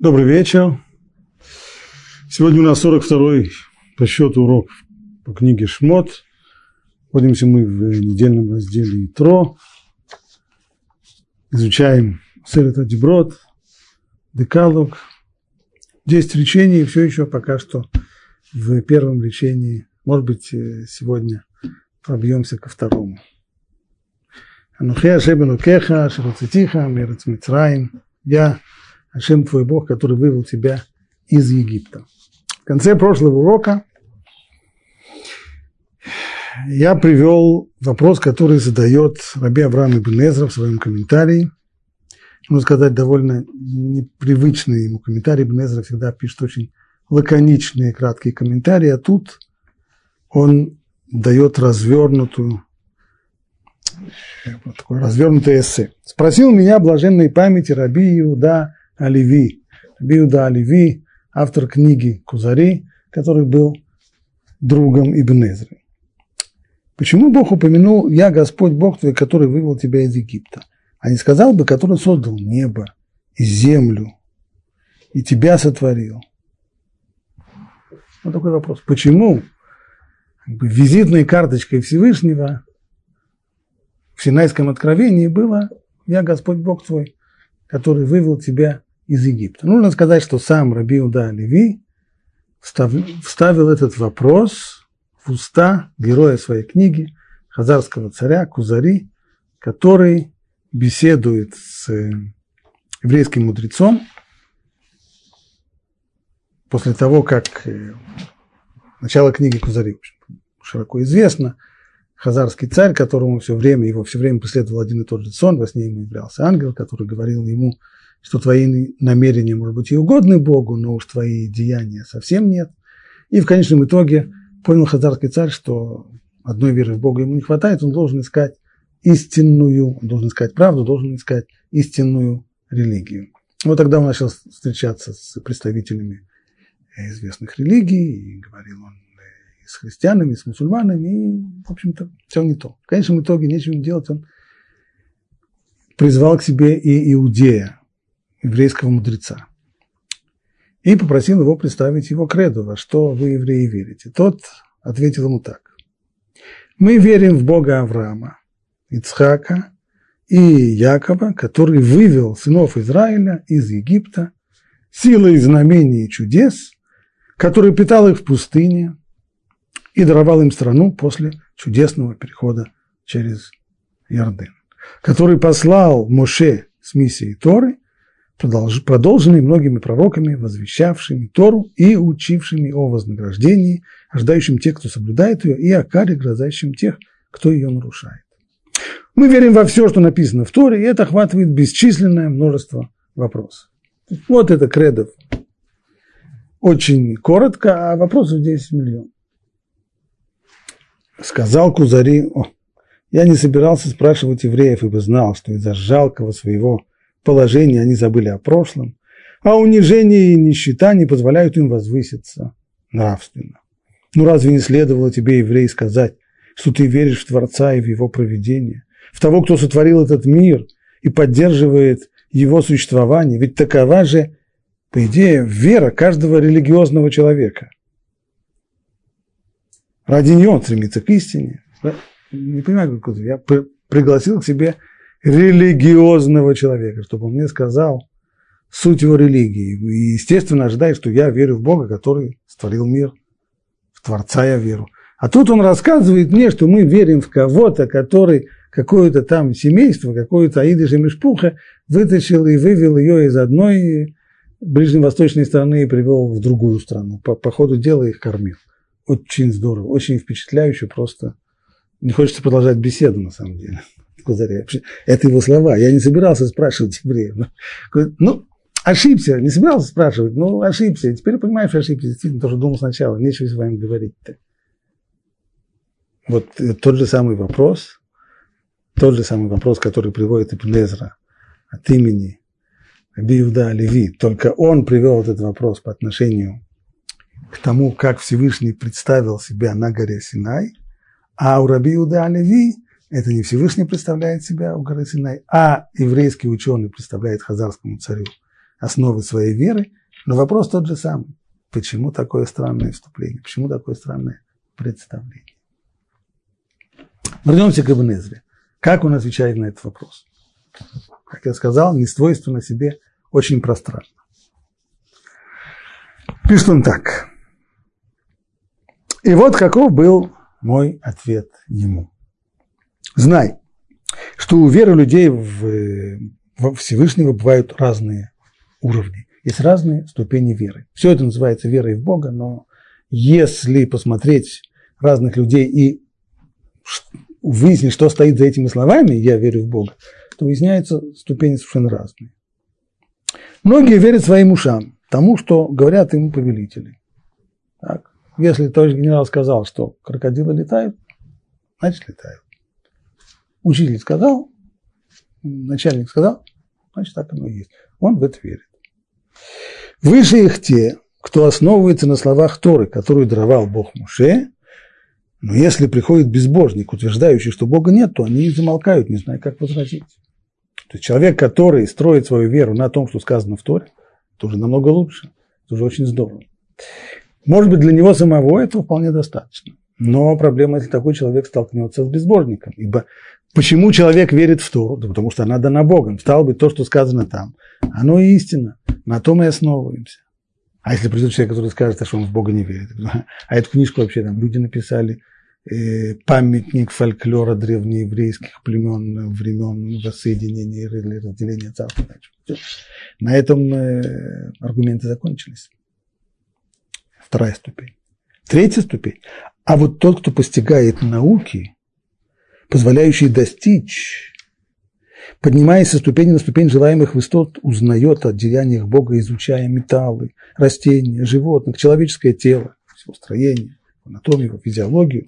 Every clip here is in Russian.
Добрый вечер. Сегодня у нас 42-й по счету урок по книге «Шмот». Находимся мы в недельном разделе «Итро». Изучаем Селет Адиброд, Декалог. Десять речений, все еще пока что в первом речении. Может быть, э, сегодня пробьемся ко второму. Анухе Ашебену Кеха, Шеруцитиха, Мерец Мицраим. Я Ашем твой Бог, который вывел тебя из Египта. В конце прошлого урока я привел вопрос, который задает Раби Авраам Ибн в своем комментарии. Можно сказать, довольно непривычный ему комментарий. Ибн Эзра всегда пишет очень лаконичные, краткие комментарии, а тут он дает развернутую, вот такое развернутое эссе. Спросил меня блаженной памяти Раби Иуда Оливи, Биуда Оливи, автор книги Кузари, который был другом Ибн Эзры. Почему Бог упомянул «Я Господь Бог твой, который вывел тебя из Египта», а не сказал бы, который создал небо и землю, и тебя сотворил? Вот такой вопрос. Почему визитной карточкой Всевышнего в Синайском откровении было «Я Господь Бог твой, который вывел тебя из Египта. Нужно сказать, что сам Раби Уда Леви вставил этот вопрос в уста героя своей книги, хазарского царя Кузари, который беседует с еврейским мудрецом после того, как э, начало книги Кузари широко известно, хазарский царь, которому все время, его все время преследовал один и тот же сон, во сне ему являлся ангел, который говорил ему, что твои намерения, может быть, и угодны Богу, но уж твои деяния совсем нет. И в конечном итоге понял хазарский царь, что одной веры в Бога ему не хватает, он должен искать истинную, он должен искать правду, должен искать истинную религию. Вот тогда он начал встречаться с представителями известных религий, и говорил он и с христианами, и с мусульманами, и, в общем-то, все не то. В конечном итоге нечего делать, он призвал к себе и иудея, еврейского мудреца. И попросил его представить его креду, во что вы, евреи, верите. Тот ответил ему так. Мы верим в Бога Авраама, Ицхака и Якова, который вывел сынов Израиля из Египта силой знамений и чудес, который питал их в пустыне и даровал им страну после чудесного перехода через Ярден, который послал Моше с миссией Торы – продолженный многими пророками, возвещавшими Тору и учившими о вознаграждении, ожидающим тех, кто соблюдает ее, и о каре, грозящим тех, кто ее нарушает. Мы верим во все, что написано в Торе, и это охватывает бесчисленное множество вопросов. Вот это кредов. Очень коротко, а вопросов 10 миллионов. Сказал Кузари, о, я не собирался спрашивать евреев, ибо знал, что из-за жалкого своего положении они забыли о прошлом, а унижение и нищета не позволяют им возвыситься нравственно. Ну разве не следовало тебе, еврей, сказать, что ты веришь в Творца и в Его проведение, в того, кто сотворил этот мир и поддерживает его существование? Ведь такова же, по идее, вера каждого религиозного человека. Ради нее он стремится к истине. Не понимаю, как я пригласил к себе религиозного человека, чтобы он мне сказал суть его религии. И, естественно, ожидает, что я верю в Бога, который створил мир, в Творца я веру. А тут он рассказывает мне, что мы верим в кого-то, который какое-то там семейство, какое-то Аидыша Мишпуха вытащил и вывел ее из одной ближневосточной страны и привел в другую страну. По, по ходу дела их кормил. Очень здорово, очень впечатляюще, просто не хочется продолжать беседу на самом деле. Кузаря. Это его слова. Я не собирался спрашивать евреев. Ну, ошибся, не собирался спрашивать, ну, ошибся. Теперь понимаешь, ошибся. Действительно, тоже думал сначала, нечего с вами говорить-то. Вот э, тот же самый вопрос, тот же самый вопрос, который приводит Ибн Эзра от имени Биуда Леви, только он привел этот вопрос по отношению к тому, как Всевышний представил себя на горе Синай, а у Раби Иуда Леви это не Всевышний представляет себя у горы Синай, а еврейский ученый представляет хазарскому царю основы своей веры, но вопрос тот же самый. Почему такое странное вступление? Почему такое странное представление? Вернемся к Ибн Как он отвечает на этот вопрос? Как я сказал, не свойственно себе очень пространно. Пишет он так. И вот каков был мой ответ ему. Знай, что у веры людей в, в Всевышнего бывают разные уровни. Есть разные ступени веры. Все это называется верой в Бога, но если посмотреть разных людей и выяснить, что стоит за этими словами «я верю в Бога», то выясняются ступени совершенно разные. Многие верят своим ушам, тому, что говорят ему повелители. Так? Если товарищ генерал сказал, что крокодилы летают, значит летают. Учитель сказал, начальник сказал, значит так оно и есть. Он в это верит. Выше их те, кто основывается на словах Торы, которую даровал Бог Муше, но если приходит безбожник, утверждающий, что Бога нет, то они замолкают, не зная, как возразить. То есть человек, который строит свою веру на том, что сказано в Торе, это уже намного лучше, это уже очень здорово. Может быть, для него самого этого вполне достаточно. Но проблема, если такой человек столкнется с безбожником. Ибо почему человек верит в Тору? Да потому что она дана Богом. Стало быть, то, что сказано там, оно истина. На том и основываемся. А если придет человек, который скажет, что он в Бога не верит? А эту книжку вообще там люди написали, э, памятник фольклора древнееврейских племен, времен воссоединения или разделения царства. На этом э, аргументы закончились. Вторая ступень. Третья ступень. А вот тот, кто постигает науки, позволяющие достичь, поднимаясь со ступени на ступень желаемых высот, узнает о деяниях Бога, изучая металлы, растения, животных, человеческое тело, все строение, анатомию, физиологию,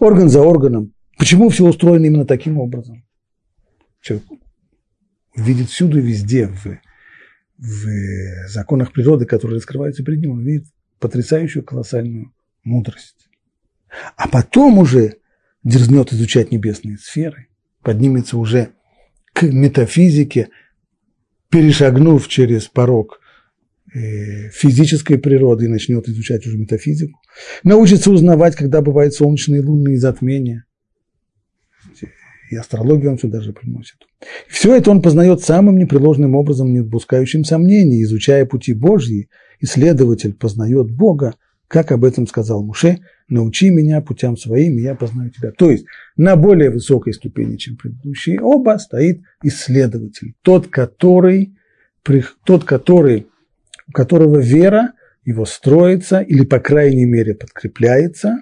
орган за органом. Почему все устроено именно таким образом? Человек видит всюду и везде, в, в законах природы, которые раскрываются перед ним, он видит потрясающую колоссальную мудрость. А потом уже дерзнет изучать небесные сферы, поднимется уже к метафизике, перешагнув через порог э, физической природы и начнет изучать уже метафизику, научится узнавать, когда бывают солнечные лунные затмения. И астрологию он сюда же приносит. Все это он познает самым непреложным образом, не допускающим сомнений, изучая пути Божьи, исследователь познает Бога, как об этом сказал Муше, научи меня путям своим, и я познаю тебя. То есть на более высокой ступени, чем предыдущие оба, стоит исследователь, тот, который, тот, который, у которого вера его строится или, по крайней мере, подкрепляется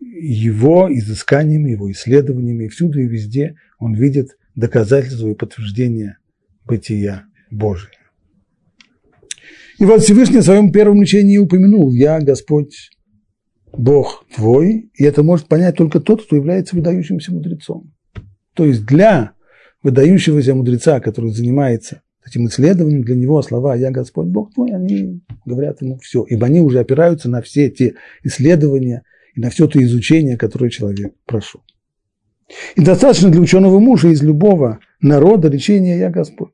его изысканиями, его исследованиями, и всюду и везде он видит доказательства и подтверждения бытия Божия. И вот Всевышний в своем первом учении упомянул, я Господь, Бог твой, и это может понять только тот, кто является выдающимся мудрецом. То есть для выдающегося мудреца, который занимается этим исследованием, для него слова «Я Господь Бог твой», они говорят ему все, ибо они уже опираются на все те исследования и на все то изучение, которое человек прошел. И достаточно для ученого мужа из любого народа лечения «Я Господь».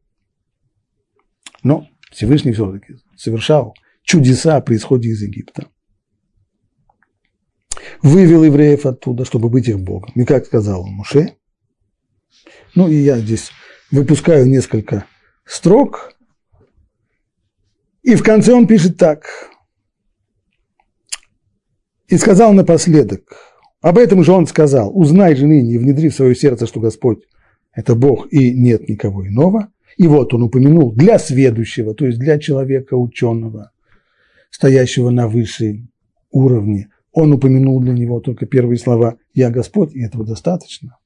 Но Всевышний все-таки совершал чудеса при исходе из Египта. Вывел евреев оттуда, чтобы быть их Богом. И как сказал Муше, ну и я здесь выпускаю несколько строк, и в конце он пишет так. И сказал напоследок, об этом же он сказал, узнай же ныне внедри в свое сердце, что Господь – это Бог и нет никого иного. И вот он упомянул для сведущего, то есть для человека ученого, стоящего на высшем уровне, он упомянул для него только первые слова «Я Господь», и этого достаточно.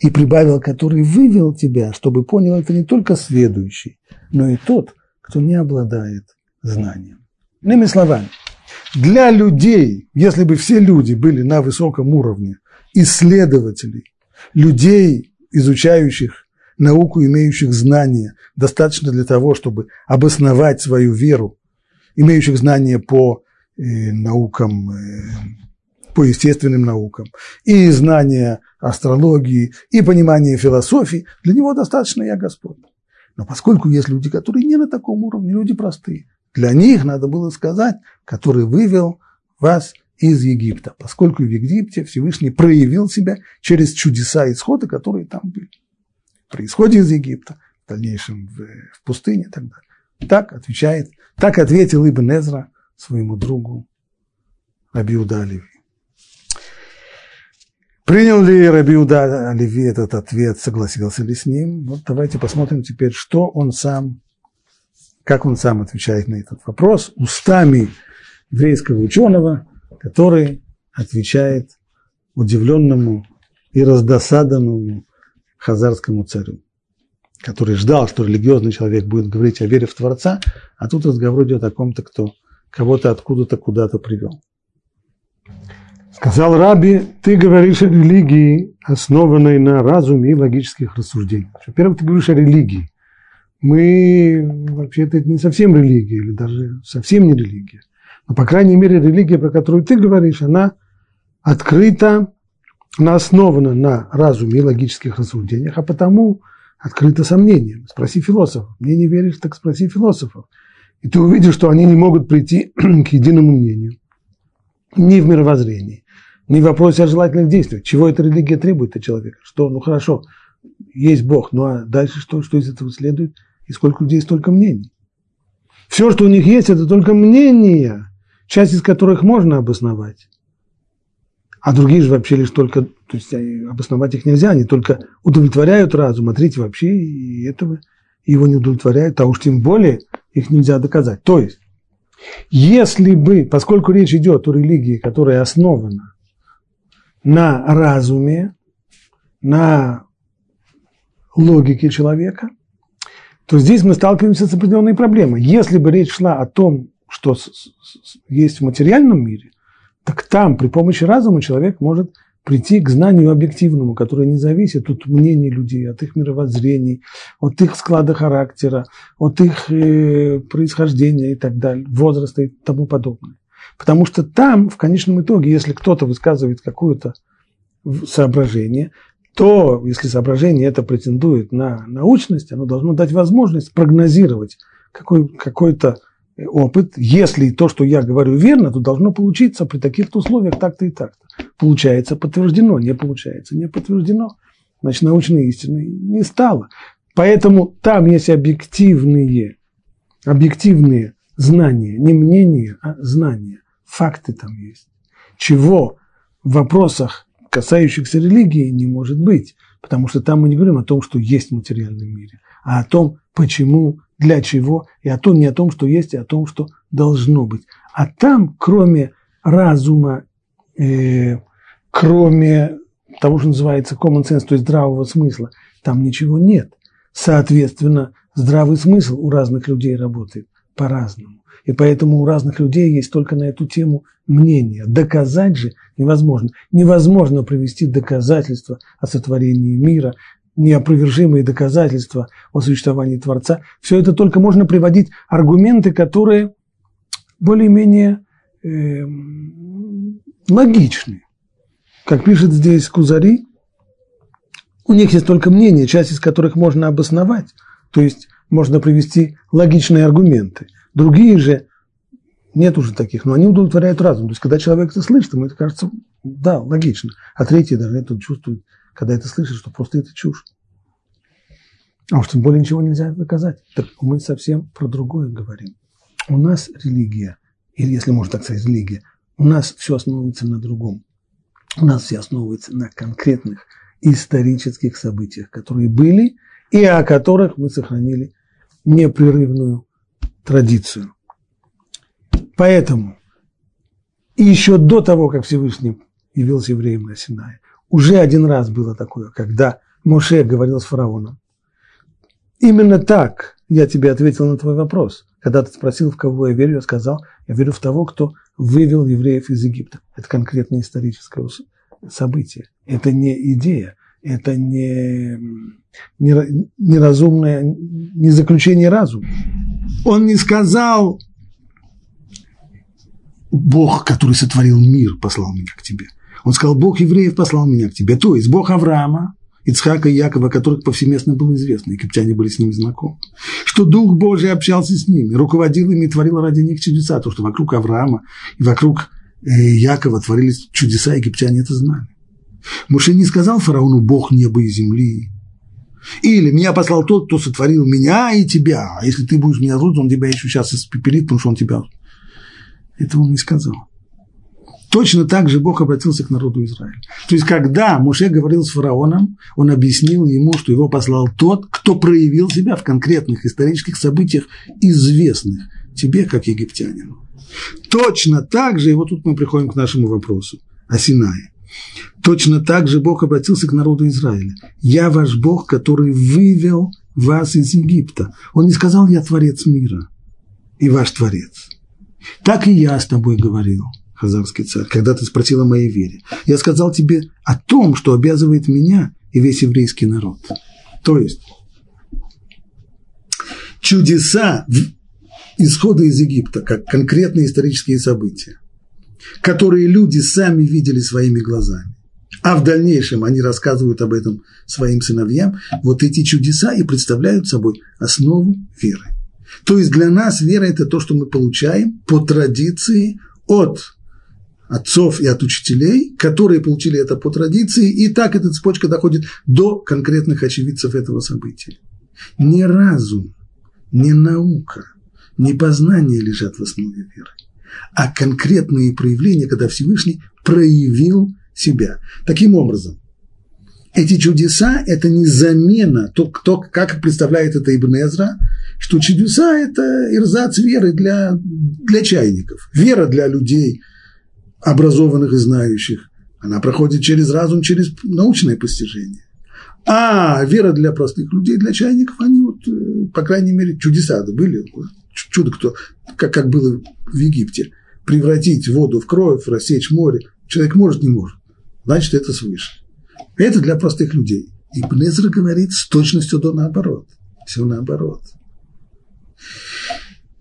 И прибавил, который вывел тебя, чтобы понял это не только сведущий, но и тот, кто не обладает знанием. Иными словами, для людей, если бы все люди были на высоком уровне, исследователей, людей, изучающих науку, имеющих знания, достаточно для того, чтобы обосновать свою веру, имеющих знания по э, наукам, э, по естественным наукам, и знания астрологии, и понимание философии, для него достаточно «я Господь». Но поскольку есть люди, которые не на таком уровне, люди простые, для них надо было сказать, который вывел вас из Египта, поскольку в Египте Всевышний проявил себя через чудеса исхода, которые там были. При исходе из Египта, в дальнейшем в, в пустыне и так далее. Так отвечает, так ответил Ибн Эзра своему другу Рабиуда Оливи. Принял ли Рабиуда Оливи этот ответ, согласился ли с ним? Вот давайте посмотрим теперь, что он сам, как он сам отвечает на этот вопрос устами еврейского ученого, который отвечает удивленному и раздосаданному хазарскому царю, который ждал, что религиозный человек будет говорить о вере в Творца, а тут разговор идет о ком-то, кто кого-то откуда-то куда-то привел. Сказал Раби, ты говоришь о религии, основанной на разуме и логических рассуждениях. Во-первых, ты говоришь о религии. Мы, вообще-то, это не совсем религия, или даже совсем не религия. Но, по крайней мере, религия, про которую ты говоришь, она открыта, она основана на разуме и логических рассуждениях, а потому открыто сомнением. Спроси философов. Мне не веришь, так спроси философов. И ты увидишь, что они не могут прийти к единому мнению. Ни в мировоззрении, ни в вопросе о желательных действиях. Чего эта религия требует от человека? Что, ну хорошо, есть Бог, ну а дальше что, что из этого следует? И сколько людей, столько мнений. Все, что у них есть, это только мнения, часть из которых можно обосновать. А другие же вообще лишь только, то есть обосновать их нельзя, они только удовлетворяют разум, а третьи вообще и этого его не удовлетворяют, а уж тем более их нельзя доказать. То есть, если бы, поскольку речь идет о религии, которая основана на разуме, на логике человека, то здесь мы сталкиваемся с определенной проблемой. Если бы речь шла о том, что есть в материальном мире, так там при помощи разума человек может прийти к знанию объективному, которое не зависит от мнений людей, от их мировоззрений, от их склада характера, от их э, происхождения и так далее, возраста и тому подобное. Потому что там, в конечном итоге, если кто-то высказывает какое-то соображение, то, если соображение это претендует на научность, оно должно дать возможность прогнозировать какой, какой-то опыт, если то, что я говорю, верно, то должно получиться при таких-то условиях так-то и так-то. Получается, подтверждено, не получается, не подтверждено. Значит, научной истины не стало. Поэтому там есть объективные, объективные знания, не мнения, а знания. Факты там есть. Чего в вопросах, касающихся религии, не может быть. Потому что там мы не говорим о том, что есть в материальном мире, а о том, почему для чего, и о том, не о том, что есть, и о том, что должно быть. А там, кроме разума, э, кроме того, что называется common sense, то есть здравого смысла, там ничего нет. Соответственно, здравый смысл у разных людей работает по-разному. И поэтому у разных людей есть только на эту тему мнение. Доказать же невозможно. Невозможно привести доказательства о сотворении мира, неопровержимые доказательства о существовании Творца. Все это только можно приводить аргументы, которые более-менее э, логичны. Как пишет здесь Кузари, у них есть только мнение, часть из которых можно обосновать, то есть можно привести логичные аргументы. Другие же нет уже таких, но они удовлетворяют разум. То есть, когда человек это слышит, ему это кажется, да, логично. А третьи даже это чувствуют когда это слышишь, что просто это чушь. А уж тем более ничего нельзя доказать. Так мы совсем про другое говорим. У нас религия, или если можно так сказать, религия, у нас все основывается на другом. У нас все основывается на конкретных исторических событиях, которые были и о которых мы сохранили непрерывную традицию. Поэтому еще до того, как Всевышний явился евреям на Синае, уже один раз было такое, когда Моше говорил с фараоном. Именно так я тебе ответил на твой вопрос. Когда ты спросил, в кого я верю, я сказал, я верю в того, кто вывел евреев из Египта. Это конкретное историческое событие. Это не идея, это не, не, неразумное, не заключение разума. Он не сказал, Бог, который сотворил мир, послал меня к тебе. Он сказал, Бог евреев послал меня к тебе. То есть Бог Авраама, Ицхака и Якова, которых повсеместно было известно, египтяне были с ними знакомы, что Дух Божий общался с ними, руководил ими и творил ради них чудеса, то, что вокруг Авраама и вокруг э, Якова творились чудеса, египтяне это знали. Муше не сказал фараону «Бог неба и земли», или «Меня послал тот, кто сотворил меня и тебя, а если ты будешь меня злить, он тебя еще сейчас испепелит, потому что он тебя...» Этого он не сказал. Точно так же Бог обратился к народу Израиля. То есть, когда Муше говорил с фараоном, он объяснил ему, что его послал тот, кто проявил себя в конкретных исторических событиях, известных тебе, как египтянину. Точно так же, и вот тут мы приходим к нашему вопросу о Синае. Точно так же Бог обратился к народу Израиля. «Я ваш Бог, который вывел вас из Египта». Он не сказал «Я творец мира» и ваш творец. Так и я с тобой говорил – хазарский царь, когда ты спросил о моей вере. Я сказал тебе о том, что обязывает меня и весь еврейский народ. То есть чудеса исхода из Египта, как конкретные исторические события, которые люди сами видели своими глазами, а в дальнейшем они рассказывают об этом своим сыновьям, вот эти чудеса и представляют собой основу веры. То есть для нас вера – это то, что мы получаем по традиции от отцов и от учителей, которые получили это по традиции, и так эта цепочка доходит до конкретных очевидцев этого события. Не разум, не наука, не познание лежат в основе веры, а конкретные проявления, когда Всевышний проявил себя. Таким образом, эти чудеса – это не замена, то, кто, как представляет это Ибн Эзра, что чудеса – это ирзац веры для, для чайников, вера для людей – образованных и знающих. Она проходит через разум, через научное постижение. А вера для простых людей, для чайников, они вот, э, по крайней мере, чудеса были. Чудо, кто, как, как было в Египте. Превратить воду в кровь, рассечь море. Человек может, не может. Значит, это свыше. Это для простых людей. И Бнезра говорит с точностью до наоборот. Все наоборот.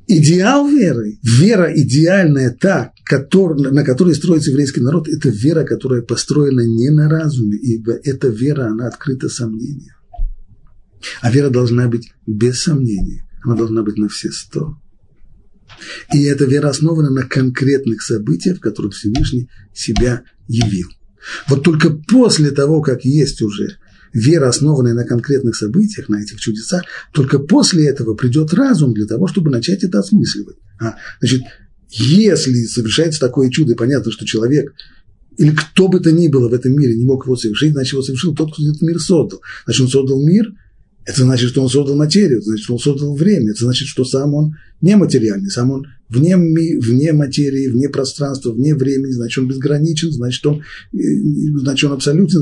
Идеал веры, вера идеальная та, который, на которой строится еврейский народ, это вера, которая построена не на разуме, ибо эта вера, она открыта сомнению. А вера должна быть без сомнения, она должна быть на все сто. И эта вера основана на конкретных событиях, в которых Всевышний себя явил. Вот только после того, как есть уже вера, основанная на конкретных событиях, на этих чудесах, только после этого придет разум для того, чтобы начать это осмысливать. А, значит, если совершается такое чудо, и понятно, что человек или кто бы то ни было в этом мире не мог его совершить, значит, его совершил тот, кто этот мир создал. Значит, он создал мир, это значит, что он создал материю, это значит, что он создал время, это значит, что сам он нематериальный, сам он вне, вне материи, вне пространства, вне времени, значит, он безграничен, значит, он, э, значит, он абсолютно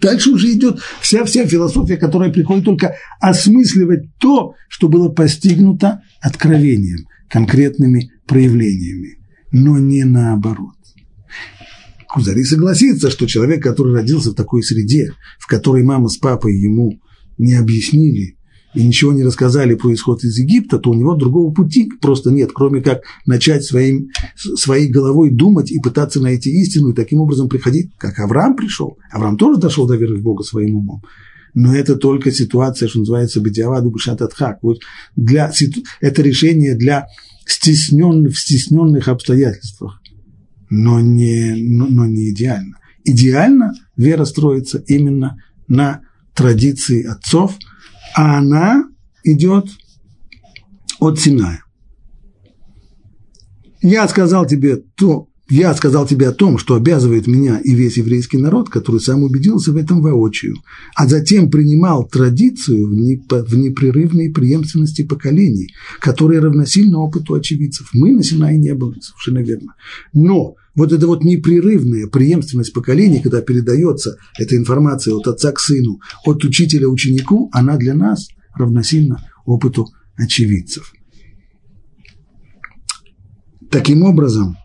Дальше уже идет вся-вся философия, которая приходит только осмысливать то, что было постигнуто откровением, конкретными проявлениями, но не наоборот. Кузари согласится, что человек, который родился в такой среде, в которой мама с папой ему не объяснили и ничего не рассказали про исход из Египта, то у него другого пути просто нет, кроме как начать своим, своей головой думать и пытаться найти истину, и таким образом приходить, как Авраам пришел. Авраам тоже дошел до веры в Бога своим умом. Но это только ситуация, что называется бедиаваду бушататхак. Вот для, это решение для стесненных, в стесненных обстоятельствах, но не, но, но не идеально. Идеально вера строится именно на традиции отцов – а она идет от Синая. Я сказал тебе то, я сказал тебе о том, что обязывает меня и весь еврейский народ, который сам убедился в этом воочию, а затем принимал традицию в непрерывной преемственности поколений, которая равносильна опыту очевидцев. Мы на Синае не были, совершенно верно. Но вот эта вот непрерывная преемственность поколений, когда передается эта информация от отца к сыну, от учителя ученику, она для нас равносильна опыту очевидцев. Таким образом,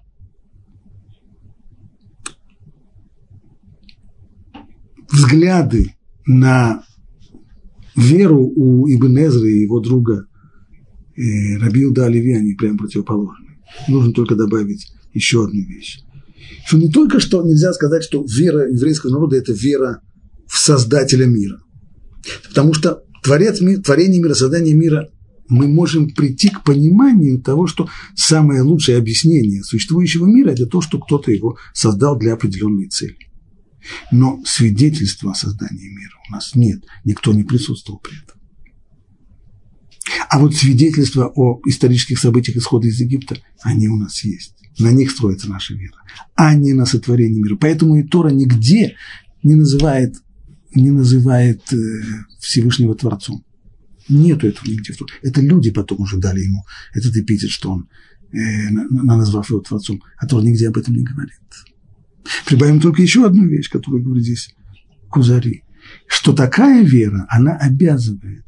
взгляды на веру у Ибн и его друга э, Рабиуда Оливи, они прямо противоположны. Нужно только добавить еще одну вещь. Что не только что нельзя сказать, что вера еврейского народа – это вера в Создателя мира. Потому что творец, творение мира, создание мира, мы можем прийти к пониманию того, что самое лучшее объяснение существующего мира – это то, что кто-то его создал для определенной цели. Но свидетельства о создании мира у нас нет, никто не присутствовал при этом. А вот свидетельства о исторических событиях исхода из Египта, они у нас есть. На них строится наша вера, а не на сотворение мира. Поэтому и Тора нигде не называет, не называет э, Всевышнего Творцом. Нету этого нигде. Это люди потом уже дали ему этот эпитет, что он, э, назвав его Творцом. А Тора нигде об этом не говорит. Прибавим только еще одну вещь, которую говорит здесь Кузари, что такая вера, она обязывает.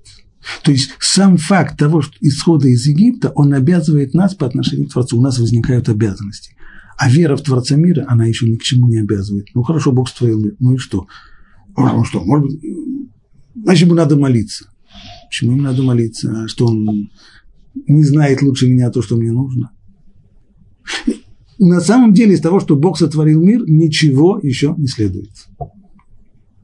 То есть сам факт того, что исхода из Египта, он обязывает нас по отношению к Творцу. У нас возникают обязанности. А вера в Творца мира, она еще ни к чему не обязывает. Ну хорошо, Бог створил мир. Ну и что? Ну что, может быть, значит, ему надо молиться. Почему ему надо молиться? А что он не знает лучше меня то, что мне нужно? На самом деле из того, что Бог сотворил мир, ничего еще не следует.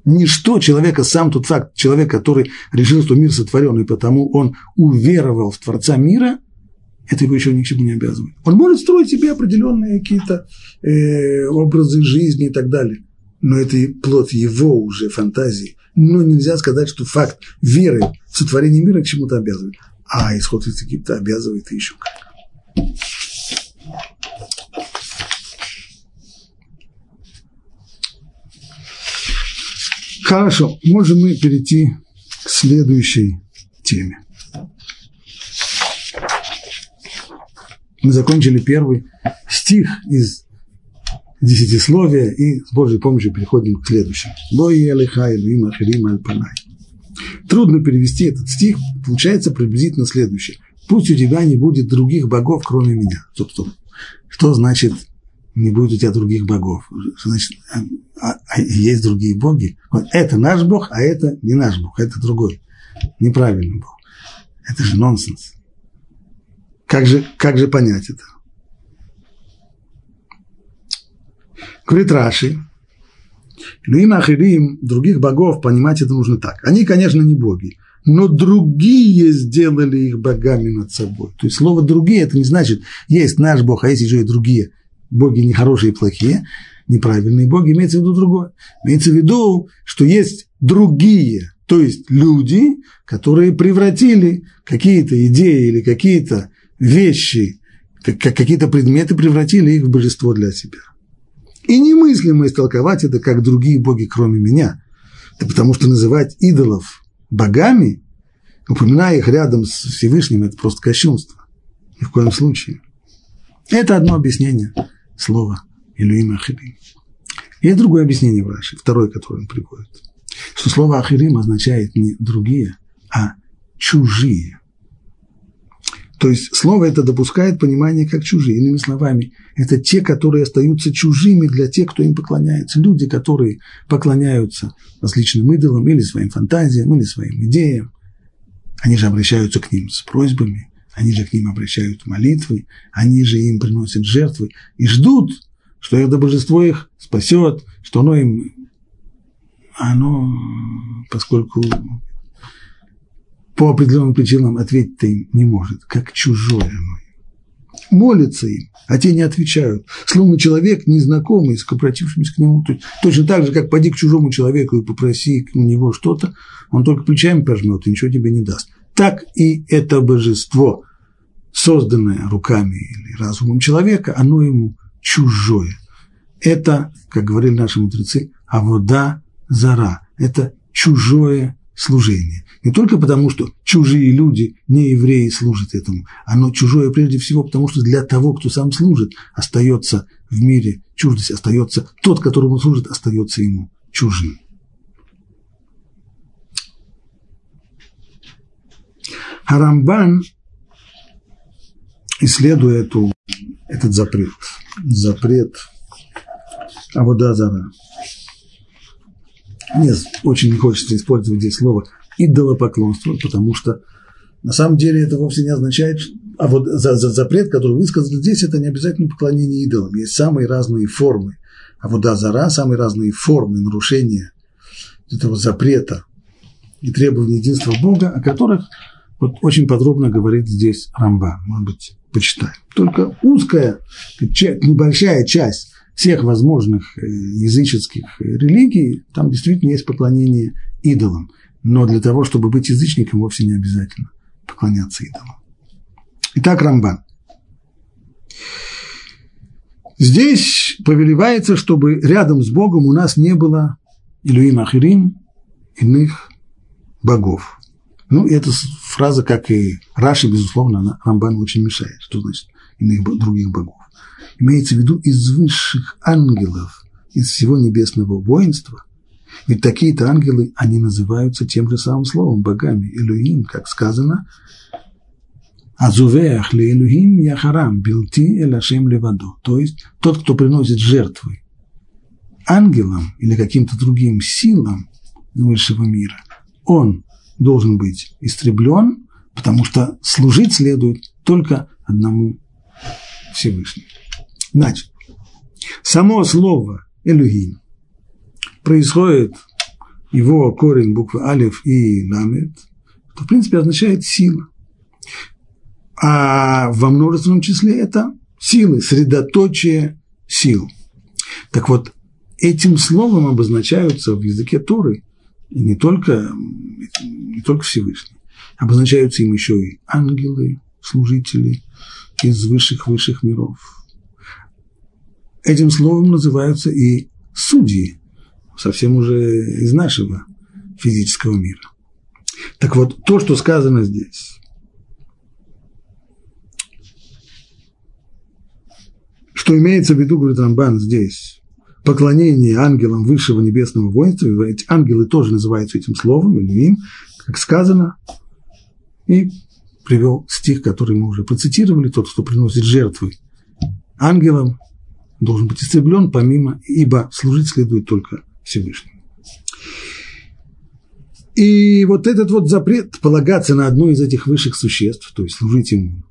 Ничто человека, сам тот факт, человек, который решил, что мир сотворен, и потому он уверовал в Творца мира, это его еще ни к чему не обязывает. Он может строить себе определенные какие-то э, образы жизни и так далее, но это плод его уже фантазии. Но нельзя сказать, что факт веры в сотворение мира к чему-то обязывает. А исход из Египта обязывает еще как. Хорошо, можем мы перейти к следующей теме. Мы закончили первый стих из десятисловия и с Божьей помощью переходим к следующему. Трудно перевести этот стих, получается приблизительно следующее. Пусть у тебя не будет других богов, кроме меня. Стоп. Что значит не будет у тебя других богов. Значит, а, а есть другие боги. Вот это наш Бог, а это не наш Бог, это другой. Неправильный Бог. Это же нонсенс. Как же, как же понять это? Говорит Раши, Люим Ахирим, других богов, понимать это нужно так. Они, конечно, не боги, но другие сделали их богами над собой. То есть слово «другие» это не значит, есть наш Бог, а есть еще и другие – боги не хорошие и плохие, неправильные боги, имеется в виду другое. Имеется в виду, что есть другие, то есть люди, которые превратили какие-то идеи или какие-то вещи, какие-то предметы, превратили их в божество для себя. И немыслимо истолковать это как другие боги, кроме меня. Да потому что называть идолов богами, упоминая их рядом с Всевышним, это просто кощунство. Ни в коем случае. Это одно объяснение слово Илюим Ахирим. Есть другое объяснение в Раши, второе, которое он приводит, что слово Ахирим означает не другие, а чужие. То есть слово это допускает понимание как чужие. Иными словами, это те, которые остаются чужими для тех, кто им поклоняется. Люди, которые поклоняются различным идолам или своим фантазиям, или своим идеям. Они же обращаются к ним с просьбами, они же к ним обращают молитвы, они же им приносят жертвы и ждут, что это божество их спасет, что оно им, оно, поскольку по определенным причинам ответить-то им не может, как чужое оно молятся им, а те не отвечают. Словно человек, незнакомый, с обратившимся к нему, точно так же, как поди к чужому человеку и попроси у него что-то, он только плечами пожмет и ничего тебе не даст так и это божество, созданное руками или разумом человека, оно ему чужое. Это, как говорили наши мудрецы, авода зара. Это чужое служение. Не только потому, что чужие люди, не евреи, служат этому. Оно чужое прежде всего потому, что для того, кто сам служит, остается в мире чуждость, остается тот, которому служит, остается ему чужим. Харамбан, исследуя эту, этот запрет, запрет Аводазара, мне очень не хочется использовать здесь слово идолопоклонство, потому что на самом деле это вовсе не означает, а вот за, за запрет, который высказан здесь, это не обязательно поклонение идолам. Есть самые разные формы. А вот зара, самые разные формы нарушения этого запрета и требования единства Бога, о которых вот очень подробно говорит здесь Рамба. Может быть, почитаем. Только узкая, небольшая часть всех возможных э, языческих религий, там действительно есть поклонение идолам. Но для того, чтобы быть язычником, вовсе не обязательно поклоняться идолам. Итак, Рамбан. Здесь повелевается, чтобы рядом с Богом у нас не было Илюим Ахирим, иных богов. Ну, эта фраза, как и Раши, безусловно, Рамбану очень мешает. Что значит иных других богов? Имеется в виду из высших ангелов, из всего небесного воинства. Ведь такие-то ангелы, они называются тем же самым словом, богами, Элюим, как сказано, Азувеах ли Элюхим яхарам билти элашем леваду. То есть тот, кто приносит жертвы ангелам или каким-то другим силам высшего мира, он должен быть истреблен, потому что служить следует только одному Всевышнему. Значит, само слово Элюхим происходит его корень буквы Алиф и Ламет, то в принципе означает сила а во множественном числе это силы, средоточие сил. Так вот, этим словом обозначаются в языке Торы не только, не только Всевышний, обозначаются им еще и ангелы, служители из высших-высших миров. Этим словом называются и судьи, совсем уже из нашего физического мира. Так вот, то, что сказано здесь, Что имеется в виду, говорит Рамбан здесь, поклонение ангелам высшего небесного воинства, эти ангелы тоже называются этим словом, Элюим, как сказано, и привел стих, который мы уже процитировали, тот, кто приносит жертвы ангелам, должен быть истреблен, помимо, ибо служить следует только Всевышнему. И вот этот вот запрет полагаться на одно из этих высших существ, то есть служить ему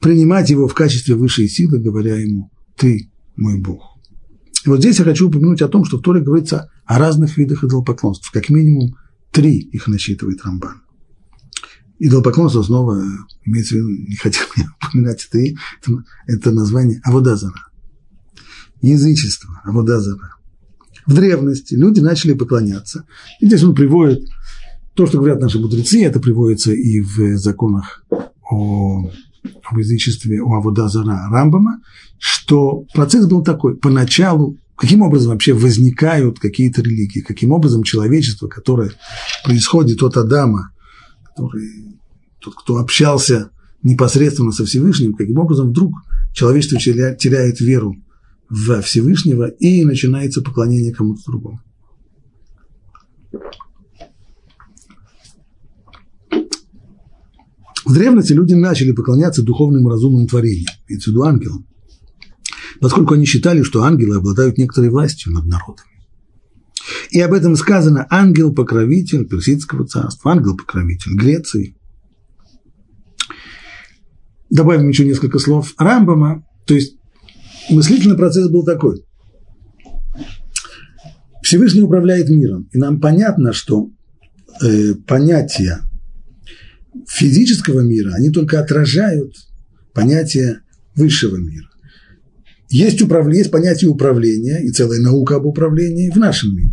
принимать его в качестве высшей силы, говоря ему «ты мой Бог». И вот здесь я хочу упомянуть о том, что в Торе говорится о разных видах идолопоклонств. Как минимум три их насчитывает Рамбан. Идолопоклонство снова имеется в виду, не хотел я упоминать это, это, это название Аводазара. Язычество, Аводазара. В древности люди начали поклоняться. И здесь он приводит то, что говорят наши мудрецы, это приводится и в законах о в язычестве у Авудазара Рамбама, что процесс был такой. Поначалу, каким образом вообще возникают какие-то религии, каким образом человечество, которое происходит от Адама, который, тот, кто общался непосредственно со Всевышним, каким образом вдруг человечество теряет веру в Всевышнего и начинается поклонение кому-то другому. В древности люди начали поклоняться духовным разумным творениям, виду ангелам, поскольку они считали, что ангелы обладают некоторой властью над народами. И об этом сказано ангел-покровитель Персидского царства, ангел-покровитель Греции. Добавим еще несколько слов Рамбама, то есть мыслительный процесс был такой. Всевышний управляет миром, и нам понятно, что э, понятие физического мира, они только отражают понятие высшего мира. Есть, управление, есть понятие управления и целая наука об управлении в нашем мире.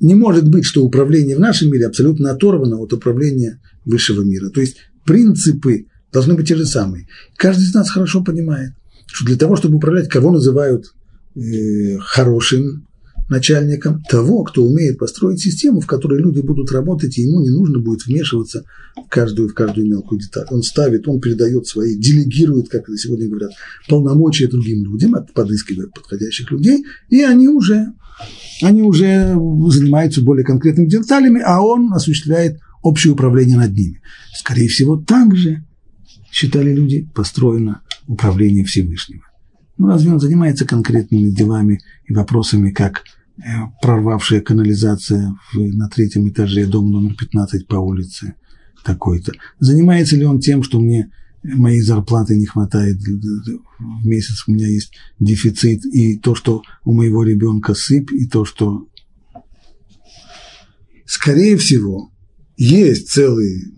Не может быть, что управление в нашем мире абсолютно оторвано от управления высшего мира. То есть принципы должны быть те же самые. Каждый из нас хорошо понимает, что для того, чтобы управлять, кого называют э, хорошим начальником того, кто умеет построить систему, в которой люди будут работать, и ему не нужно будет вмешиваться в каждую, в каждую мелкую деталь. Он ставит, он передает свои, делегирует, как это сегодня говорят, полномочия другим людям, подыскивает подходящих людей, и они уже, они уже занимаются более конкретными деталями, а он осуществляет общее управление над ними. Скорее всего, так же, считали люди, построено управление Всевышнего. Ну, разве он занимается конкретными делами и вопросами, как э, прорвавшая канализация на третьем этаже, дом номер 15 по улице такой-то? Занимается ли он тем, что мне моей зарплаты не хватает в месяц, у меня есть дефицит, и то, что у моего ребенка сыпь, и то, что скорее всего, есть целый,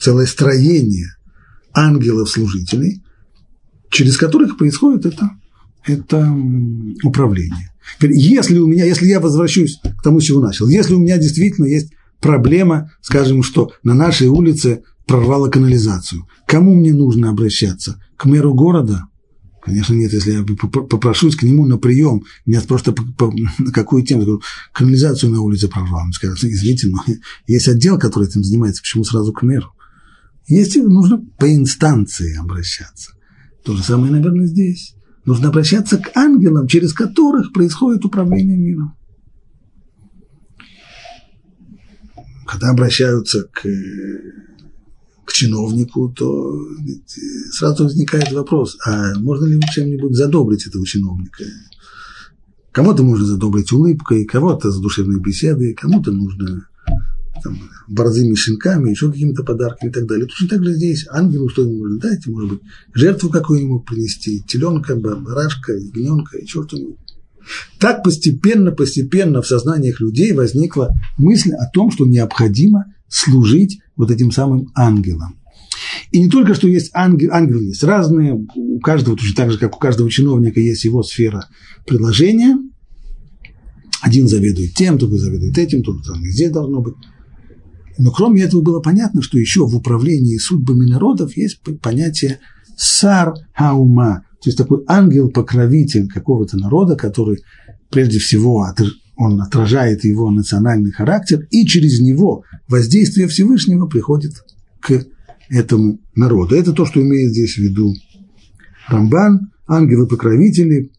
целое строение ангелов-служителей, через которых происходит это, это управление. Если у меня, если я возвращусь к тому, с чего начал, если у меня действительно есть проблема, скажем, что на нашей улице прорвало канализацию, кому мне нужно обращаться? К мэру города? Конечно, нет, если я попрошусь к нему на прием, меня по, на какую тему, говорю, канализацию на улице прорвал. Он скажет, извините, но есть отдел, который этим занимается, почему сразу к мэру? Если нужно по инстанции обращаться. То же самое, наверное, здесь. Нужно обращаться к ангелам, через которых происходит управление миром. Когда обращаются к к чиновнику, то сразу возникает вопрос, а можно ли чем-нибудь задобрить этого чиновника? Кому-то можно задобрить улыбкой, кого-то с душевной беседой, кому-то нужно там, борзыми щенками, еще какими-то подарками и так далее. Точно так же здесь ангелу что ему можно дать, может быть, жертву какую-нибудь принести, теленка, барашка, ягненка, еще что-нибудь. Так постепенно, постепенно в сознаниях людей возникла мысль о том, что необходимо служить вот этим самым ангелам. И не только, что есть ангел, ангелы есть разные, у каждого, точно так же, как у каждого чиновника есть его сфера предложения. Один заведует тем, другой заведует этим, тут там и здесь должно быть. Но кроме этого было понятно, что еще в управлении судьбами народов есть понятие сар хаума, то есть такой ангел-покровитель какого-то народа, который прежде всего он отражает его национальный характер, и через него воздействие Всевышнего приходит к этому народу. Это то, что имеет здесь в виду Рамбан, ангелы-покровители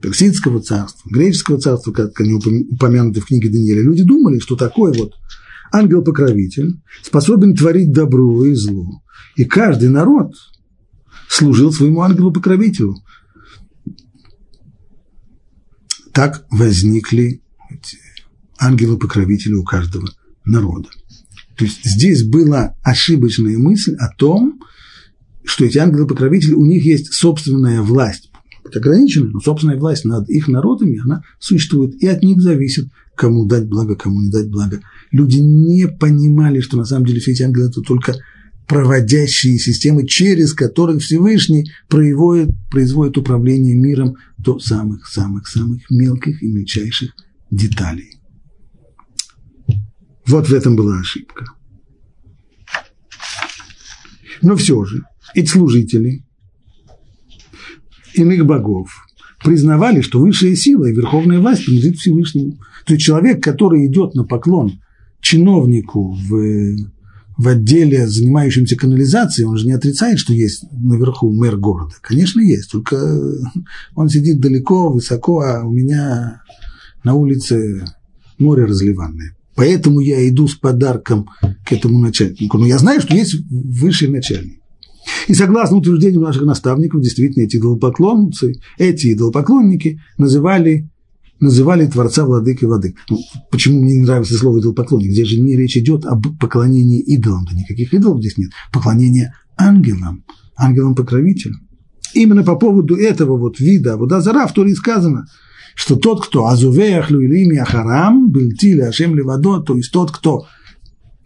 Персидского царства, греческого царства, как они упомянуты в книге Даниэля. Люди думали, что такой вот ангел-покровитель способен творить добро и зло. И каждый народ служил своему ангелу-покровителю так возникли ангелы-покровители у каждого народа. То есть здесь была ошибочная мысль о том, что эти ангелы-покровители, у них есть собственная власть, хоть ограниченная, но собственная власть над их народами, она существует, и от них зависит, кому дать благо, кому не дать благо. Люди не понимали, что на самом деле все эти ангелы – это только проводящие системы, через которых Всевышний производит, производит управление миром до самых-самых-самых мелких и мельчайших деталей. Вот в этом была ошибка. Но все же эти служители иных богов признавали, что высшая сила и верховная власть принадлежит Всевышнему. То есть человек, который идет на поклон чиновнику в в отделе, занимающемся канализацией, он же не отрицает, что есть наверху мэр города. Конечно, есть, только он сидит далеко, высоко, а у меня на улице море разливанное. Поэтому я иду с подарком к этому начальнику. Но я знаю, что есть высший начальник. И согласно утверждению наших наставников, действительно, эти идолопоклонцы, эти идолопоклонники называли называли Творца владыкой воды. Ну, почему мне не нравится слово идолопоклонник? Здесь же не речь идет об поклонении идолам. Да никаких идолов здесь нет. Поклонение ангелам, ангелам-покровителям. Именно по поводу этого вот вида Абудазара в Торе сказано, что тот, кто азувеях люилими ахарам, бельтили ашем левадо, то есть тот, кто,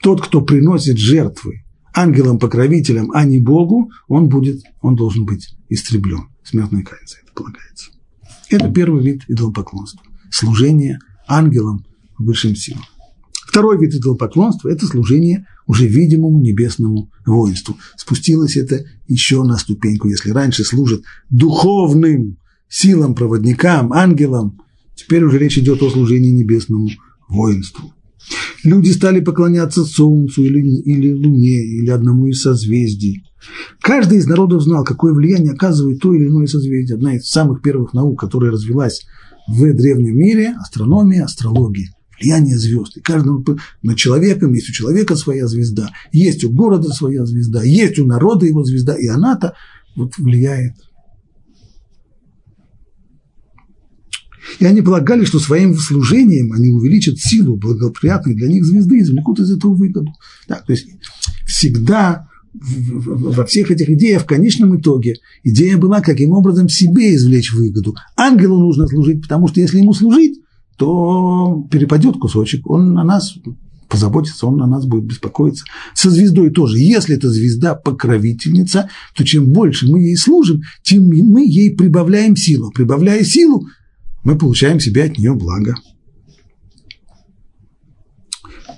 тот, кто приносит жертвы ангелам-покровителям, а не Богу, он будет, он должен быть истреблен. Смертная казнь за это полагается. Это первый вид идолопоклонства – служение ангелам высшим силам. Второй вид идолопоклонства – это служение уже видимому небесному воинству. Спустилось это еще на ступеньку. Если раньше служат духовным силам, проводникам, ангелам, теперь уже речь идет о служении небесному воинству. Люди стали поклоняться Солнцу или, или Луне, или одному из созвездий. Каждый из народов знал, какое влияние оказывает то или иное созвездие. Одна из самых первых наук, которая развилась в древнем мире – астрономия, астрология. Влияние звезд. И каждому над человеком есть у человека своя звезда, есть у города своя звезда, есть у народа его звезда, и она-то вот влияет. И они полагали, что своим служением они увеличат силу благоприятной для них звезды и извлекут из этого выгоду. Да, то есть всегда во всех этих идеях в конечном итоге идея была, каким образом себе извлечь выгоду. Ангелу нужно служить, потому что если ему служить, то перепадет кусочек, он на нас позаботится, он на нас будет беспокоиться. Со звездой тоже. Если эта звезда покровительница, то чем больше мы ей служим, тем мы ей прибавляем силу. Прибавляя силу, мы получаем себе от нее благо.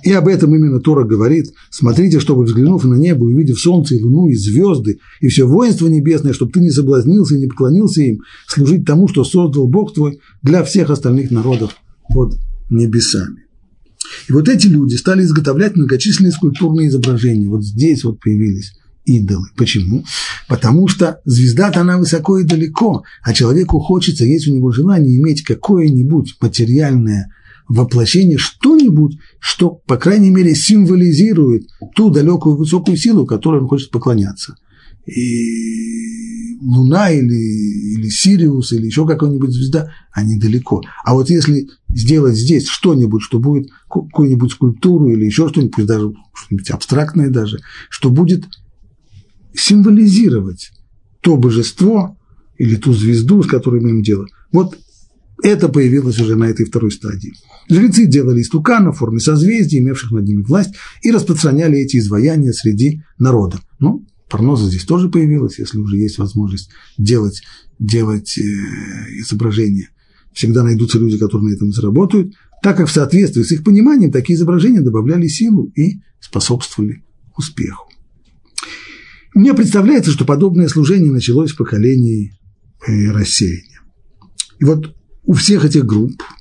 И об этом именно Тора говорит. Смотрите, чтобы, взглянув на небо, увидев солнце и луну и звезды, и все воинство небесное, чтобы ты не соблазнился и не поклонился им, служить тому, что создал Бог твой для всех остальных народов под небесами. И вот эти люди стали изготовлять многочисленные скульптурные изображения. Вот здесь вот появились идолы. Почему? Потому что звезда-то она высоко и далеко, а человеку хочется, есть у него желание иметь какое-нибудь материальное воплощение, что-нибудь, что, по крайней мере, символизирует ту далекую высокую силу, которой он хочет поклоняться – и Луна или, или Сириус или еще какая-нибудь звезда, они далеко. А вот если сделать здесь что-нибудь, что будет какую-нибудь скульптуру или еще что-нибудь, пусть даже что-нибудь абстрактное даже, что будет символизировать то божество или ту звезду, с которой мы имеем дело. Вот это появилось уже на этой второй стадии. Жрецы делали истукана в форме созвездий, имевших над ними власть, и распространяли эти изваяния среди народа. Ну, Парноза здесь тоже появилась, если уже есть возможность делать, делать э, изображения. Всегда найдутся люди, которые на этом заработают, так как в соответствии с их пониманием такие изображения добавляли силу и способствовали успеху. Мне представляется, что подобное служение началось в поколении э, рассеяния. И вот у всех этих групп –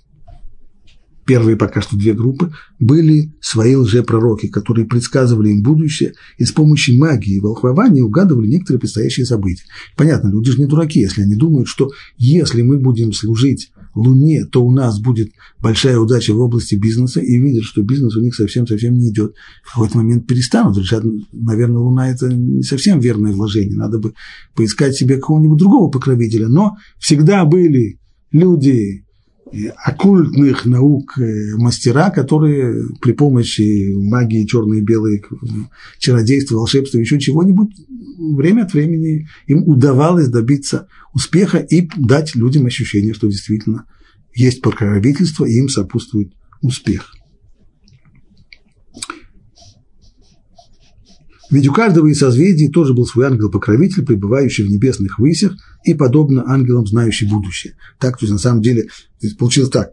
первые пока что две группы, были свои лжепророки, которые предсказывали им будущее и с помощью магии и волхвования угадывали некоторые предстоящие события. Понятно, люди же не дураки, если они думают, что если мы будем служить Луне, то у нас будет большая удача в области бизнеса, и видят, что бизнес у них совсем-совсем не идет. В какой-то момент перестанут, решат, наверное, Луна – это не совсем верное вложение, надо бы поискать себе какого-нибудь другого покровителя. Но всегда были люди, оккультных наук э, мастера, которые при помощи магии черные белые, чародейства, волшебства, еще чего-нибудь, время от времени им удавалось добиться успеха и дать людям ощущение, что действительно есть покровительство, и им сопутствует успех. Ведь у каждого из созвездий тоже был свой ангел-покровитель, пребывающий в небесных высях и, подобно ангелам, знающий будущее. Так, то есть, на самом деле, получилось так.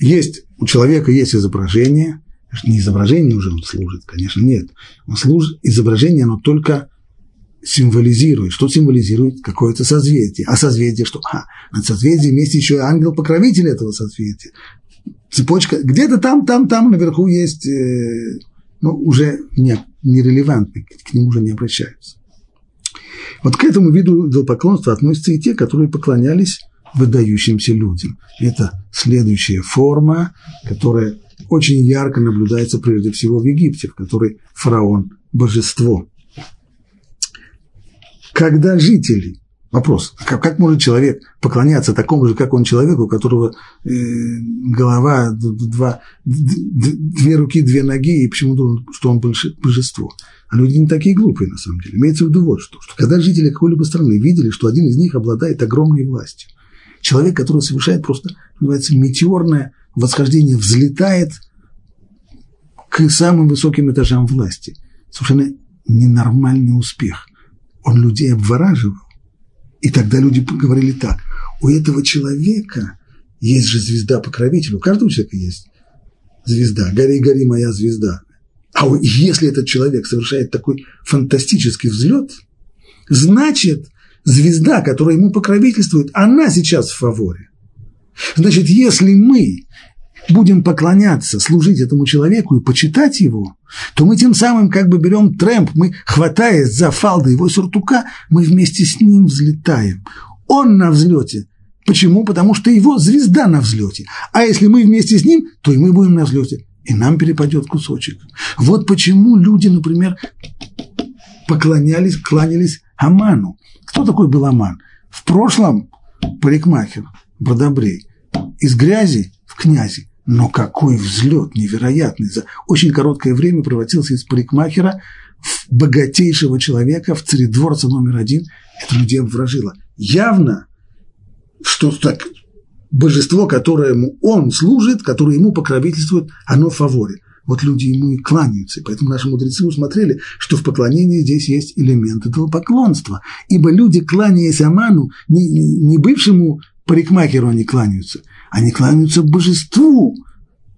Есть, у человека есть изображение, не изображение уже он служит, конечно, нет. Он служит, изображение, оно только символизирует. Что символизирует? Какое-то созвездие. А созвездие что? А, над созвездием есть еще ангел-покровитель этого созвездия. Цепочка, где-то там, там, там наверху есть, э, ну, уже не, нерелевантны, к нему уже не обращаются. Вот к этому виду идолопоклонства относятся и те, которые поклонялись выдающимся людям. Это следующая форма, которая очень ярко наблюдается прежде всего в Египте, в которой фараон – божество. Когда жители Вопрос, как, как может человек поклоняться такому же, как он человеку, у которого э, голова, два, две руки, две ноги, и почему думают, что он божество? А люди не такие глупые, на самом деле. Имеется в виду вот что, что когда жители какой-либо страны видели, что один из них обладает огромной властью, человек, который совершает просто, называется, метеорное восхождение, взлетает к самым высоким этажам власти. Совершенно ненормальный успех. Он людей обвораживал и тогда люди говорили так, у этого человека есть же звезда-покровитель, у каждого человека есть звезда, гори, гори, моя звезда. А если этот человек совершает такой фантастический взлет, значит, звезда, которая ему покровительствует, она сейчас в фаворе. Значит, если мы будем поклоняться, служить этому человеку и почитать его, то мы тем самым как бы берем трэмп, мы, хватаясь за фалды его сюртука, мы вместе с ним взлетаем. Он на взлете. Почему? Потому что его звезда на взлете. А если мы вместе с ним, то и мы будем на взлете. И нам перепадет кусочек. Вот почему люди, например, поклонялись, кланялись Аману. Кто такой был Аман? В прошлом парикмахер, Бродобрей. Из грязи в князи. Но какой взлет невероятный! За очень короткое время превратился из парикмахера в богатейшего человека, в царедворца номер один. Это людей обвражило. Явно, что так божество, которому он служит, которое ему покровительствует, оно в фаворе. Вот люди ему и кланяются. И поэтому наши мудрецы усмотрели, что в поклонении здесь есть элементы этого поклонства. Ибо люди, кланяясь Аману, не, не бывшему парикмахеру они кланяются, они кланяются божеству,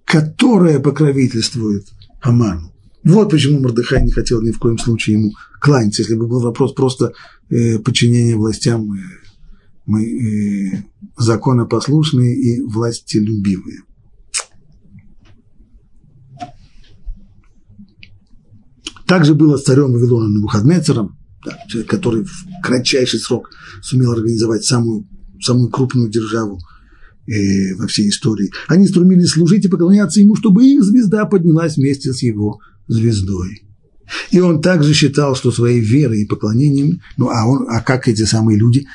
которое покровительствует Аману. Вот почему Мордыхай не хотел ни в коем случае ему кланяться. Если бы был вопрос просто э, подчинения властям, э, мы э, законопослушные и властелюбивые. Также было с царем Вавилона Навуходнецером, да, который в кратчайший срок сумел организовать самую, самую крупную державу э, во всей истории. Они стремились служить и поклоняться ему, чтобы их звезда поднялась вместе с его звездой. И он также считал, что своей верой и поклонением, ну а, он, а как эти самые люди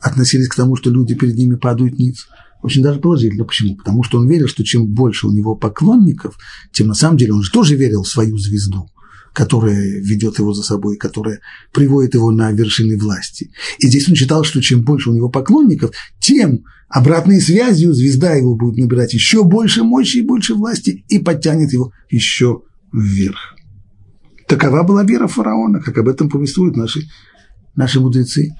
относились к тому, что люди перед ними падают ниц? Очень даже положительно. Почему? Потому что он верил, что чем больше у него поклонников, тем на самом деле он же тоже верил в свою звезду которая ведет его за собой, которая приводит его на вершины власти. И здесь он считал, что чем больше у него поклонников, тем обратной связью звезда его будет набирать еще больше мощи и больше власти и подтянет его еще вверх. Такова была вера фараона, как об этом повествуют наши, наши мудрецы.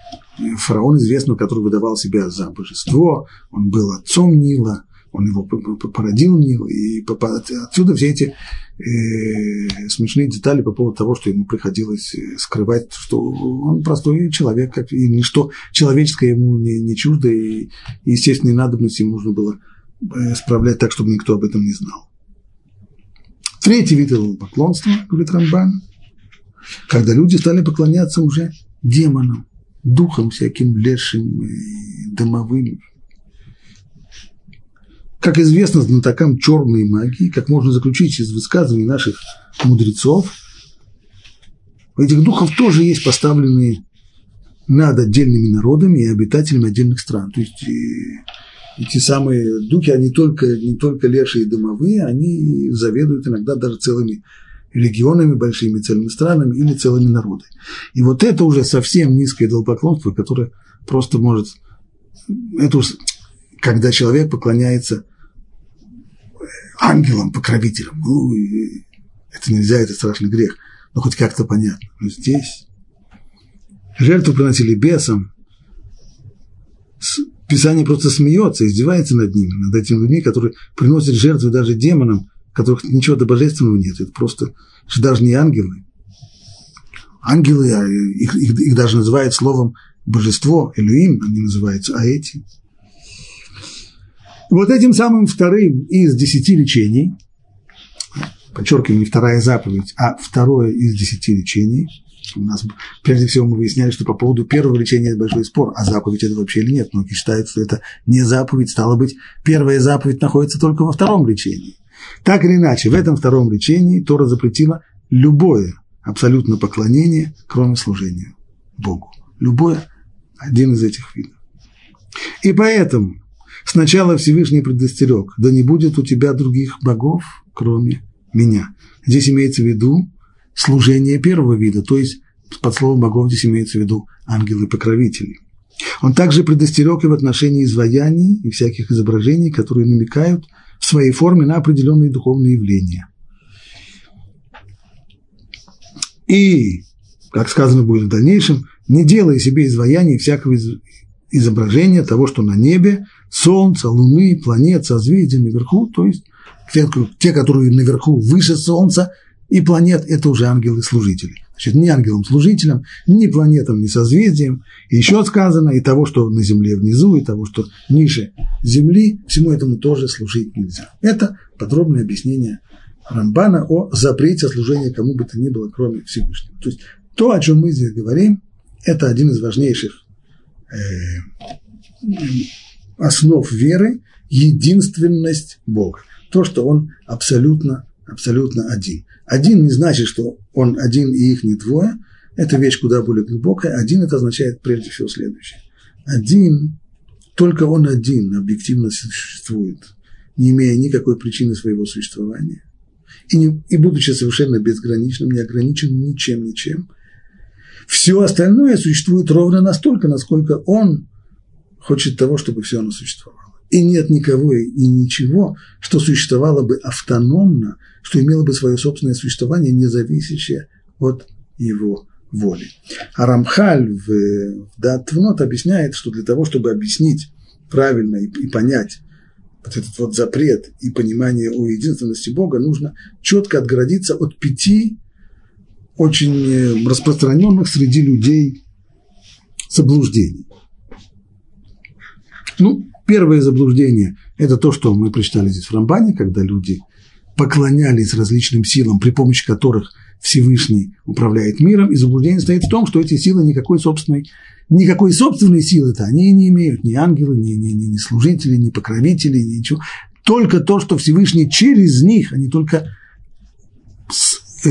Фараон известный, который выдавал себя за божество, он был отцом Нила, он его породил Нил, и отсюда все эти э, смешные детали по поводу того, что ему приходилось э, скрывать, что он простой человек, как и ничто человеческое ему не, не чуждо, и, естественные надобности ему нужно было э, справлять так, чтобы никто об этом не знал. Третий вид поклонства, говорит Рамбан, когда люди стали поклоняться уже демонам, духам всяким лешим, дымовым. Как известно знатокам черной магии, как можно заключить из высказываний наших мудрецов, у этих духов тоже есть поставленные над отдельными народами и обитателями отдельных стран. То есть эти самые духи, они только, не только лешие и дымовые, они заведуют иногда даже целыми регионами большими, целыми странами или целыми народами. И вот это уже совсем низкое идолопоклонство, которое просто может... Это уж, когда человек поклоняется ангелам, покровителям, ну, это нельзя, это страшный грех, но хоть как-то понятно. Но здесь жертву приносили бесам, Писание просто смеется, издевается над ними, над этими людьми, которые приносят жертвы даже демонам, которых ничего до божественного нет. Это просто что даже не ангелы. Ангелы, а их, их, их даже называют словом божество, Элюим они называются, а эти. Вот этим самым вторым из десяти лечений, подчеркиваю, не вторая заповедь, а второе из десяти лечений – у нас, прежде всего, мы выясняли, что по поводу первого лечения большой спор, а заповедь это вообще или нет. Многие считают, что это не заповедь, стало быть, первая заповедь находится только во втором лечении. Так или иначе, в этом втором лечении Тора запретила любое абсолютно поклонение, кроме служения Богу. Любое один из этих видов. И поэтому сначала Всевышний предостерег, да не будет у тебя других богов, кроме меня. Здесь имеется в виду служение первого вида, то есть под словом богов здесь имеется в виду ангелы-покровители. Он также предостерег и в отношении изваяний и всяких изображений, которые намекают в своей форме на определенные духовные явления. И, как сказано будет в дальнейшем, не делая себе изваяний всякого изображения того, что на небе, солнца, луны, планет, созвездия наверху, то есть те, которые наверху выше солнца, и планет – это уже ангелы-служители. Значит, ни ангелам-служителям, ни планетам, ни созвездиям. И еще сказано, и того, что на Земле внизу, и того, что ниже Земли, всему этому тоже служить нельзя. Это подробное объяснение Рамбана о запрете служения кому бы то ни было, кроме Всевышнего. То есть то, о чем мы здесь говорим, это один из важнейших э, основ веры, единственность Бога. То, что Он абсолютно, абсолютно один. Один не значит, что он один и их не двое. Это вещь куда более глубокая. Один это означает прежде всего следующее. Один, только он один объективно существует, не имея никакой причины своего существования. И, не, и будучи совершенно безграничным, не ограничен ничем, ничем. Все остальное существует ровно настолько, насколько он хочет того, чтобы все оно существовало. И нет никого и ничего, что существовало бы автономно, что имело бы свое собственное существование, не зависящее от его воли. А Рамхаль в Датвнот объясняет, что для того, чтобы объяснить правильно и, и понять вот этот вот запрет и понимание о единственности Бога, нужно четко отгородиться от пяти очень распространенных среди людей заблуждений. Ну, первое заблуждение – это то, что мы прочитали здесь в Рамбане, когда люди поклонялись различным силам, при помощи которых Всевышний управляет миром, и заблуждение стоит в том, что эти силы никакой собственной, никакой собственной силы-то они не имеют, ни ангелы, ни, ни, ни, ни служители, ни покровители, ни ничего. Только то, что Всевышний через них, а не только э,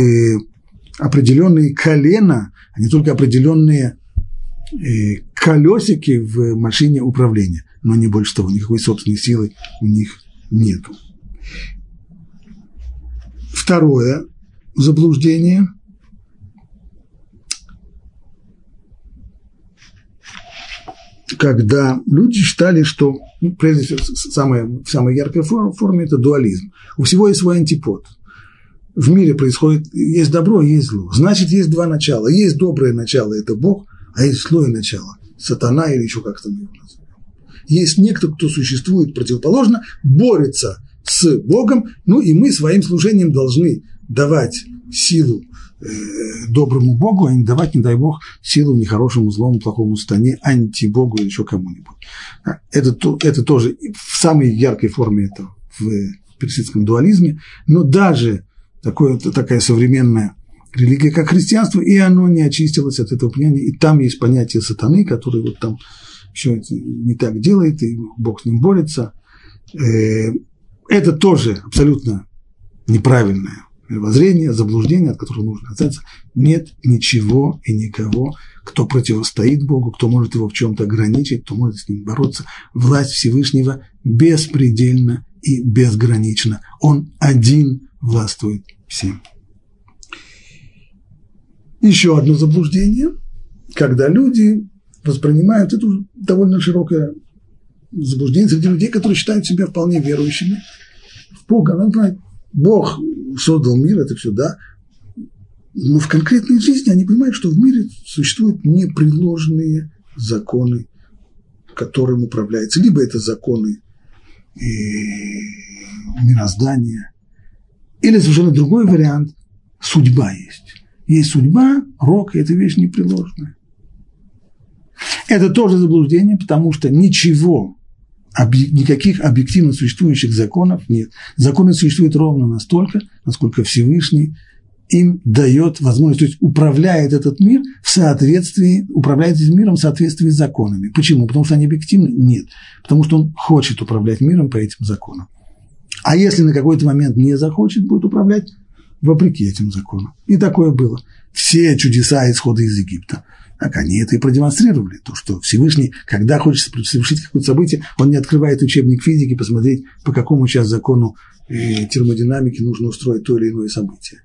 определенные колена, а не только определенные э, колесики в машине управления, но не больше того, никакой собственной силы у них нет. Второе заблуждение – когда люди считали, что, ну, прежде всего, самая, самая яркая форма, форма – это дуализм. У всего есть свой антипод – в мире происходит, есть добро, есть зло. Значит, есть два начала. Есть доброе начало, это Бог, а есть злое начало, сатана или еще как-то его. Есть некто, кто существует противоположно, борется с Богом, ну и мы своим служением должны давать силу э, доброму Богу, а не давать, не дай Бог, силу нехорошему, злому, плохому стане, антибогу или еще кому-нибудь. Это, это тоже в самой яркой форме это в персидском дуализме, но даже такое, такая современная религия, как христианство, и оно не очистилось от этого понятия. И там есть понятие сатаны, который вот там все не так делает, и Бог с ним борется. Э, это тоже абсолютно неправильное воззрение, заблуждение, от которого нужно отказаться. Нет ничего и никого, кто противостоит Богу, кто может его в чем-то ограничить, кто может с ним бороться. Власть Всевышнего беспредельна и безгранична. Он один властвует всем. Еще одно заблуждение, когда люди воспринимают это довольно широкое заблуждение среди людей, которые считают себя вполне верующими в Бога. Надо понимать, Бог создал мир, это все, да, но в конкретной жизни они понимают, что в мире существуют непреложные законы, которым управляется. Либо это законы э, мироздания, или совершенно другой вариант – судьба есть. Есть судьба, рок – это вещь непреложная. Это тоже заблуждение, потому что ничего, никаких объективно существующих законов нет. Законы существуют ровно настолько, насколько Всевышний им дает возможность, то есть управляет этот мир в соответствии, управляет этим миром в соответствии с законами. Почему? Потому что они объективны? Нет. Потому что он хочет управлять миром по этим законам. А если на какой-то момент не захочет, будет управлять вопреки этим законам. И такое было. Все чудеса исхода из Египта. Так они это и продемонстрировали. То, что Всевышний, когда хочет совершить какое-то событие, он не открывает учебник физики, посмотреть, по какому сейчас закону э, термодинамики нужно устроить то или иное событие.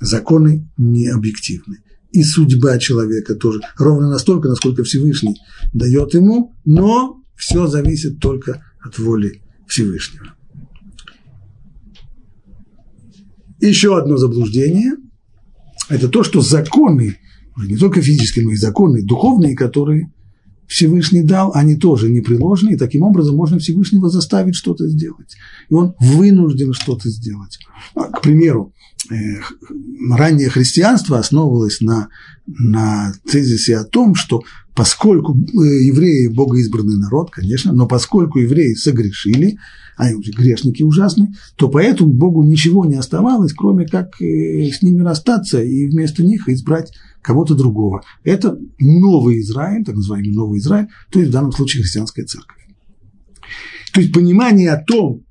Законы не объективны. И судьба человека тоже ровно настолько, насколько Всевышний дает ему, но все зависит только от воли Всевышнего. Еще одно заблуждение – это то, что законы, не только физические, но и законы духовные, которые Всевышний дал, они тоже непреложны, и таким образом можно Всевышнего заставить что-то сделать. И он вынужден что-то сделать. А, к примеру, э, раннее христианство основывалось на, на тезисе о том, что поскольку э, евреи – богоизбранный народ, конечно, но поскольку евреи согрешили, они уже грешники ужасные, то поэтому Богу ничего не оставалось, кроме как э, с ними расстаться и вместо них избрать кого-то другого. Это новый Израиль, так называемый новый Израиль, то есть в данном случае христианская церковь. То есть понимание о том,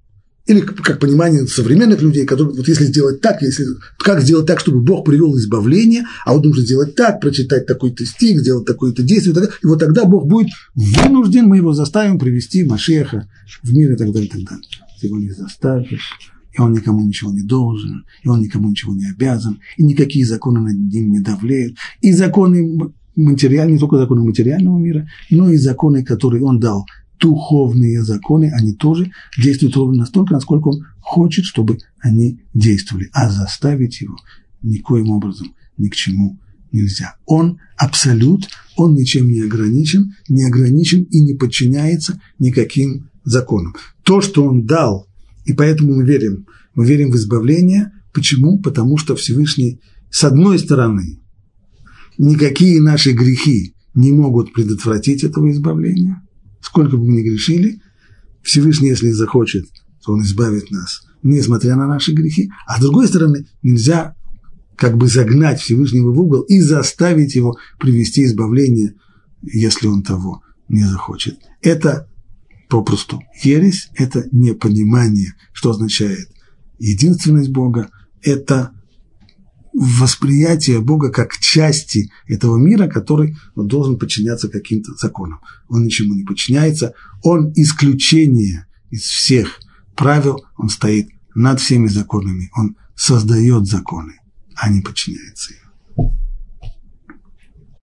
или как понимание современных людей, которые вот если сделать так, если как сделать так, чтобы Бог привел избавление, а вот нужно сделать так, прочитать такой-то стих, сделать такое-то действие, и вот тогда Бог будет вынужден, мы его заставим привести Машеха в мир и так далее, и так далее. Ты его не заставишь, и он никому ничего не должен, и он никому ничего не обязан, и никакие законы над ним не давлеют, и законы материальные, не только законы материального мира, но и законы, которые он дал духовные законы, они тоже действуют ровно настолько, насколько он хочет, чтобы они действовали. А заставить его никоим образом ни к чему нельзя. Он абсолют, он ничем не ограничен, не ограничен и не подчиняется никаким законам. То, что он дал, и поэтому мы верим, мы верим в избавление. Почему? Потому что Всевышний, с одной стороны, никакие наши грехи не могут предотвратить этого избавления. Сколько бы мы ни грешили, Всевышний, если захочет, то Он избавит нас, несмотря на наши грехи. А с другой стороны, нельзя как бы загнать Всевышнего в угол и заставить его привести избавление, если он того не захочет. Это попросту. Ересь, это непонимание, что означает единственность Бога, это восприятие Бога как части этого мира, который должен подчиняться каким-то законам. Он ничему не подчиняется, он исключение из всех правил, он стоит над всеми законами, он создает законы а не подчиняется им.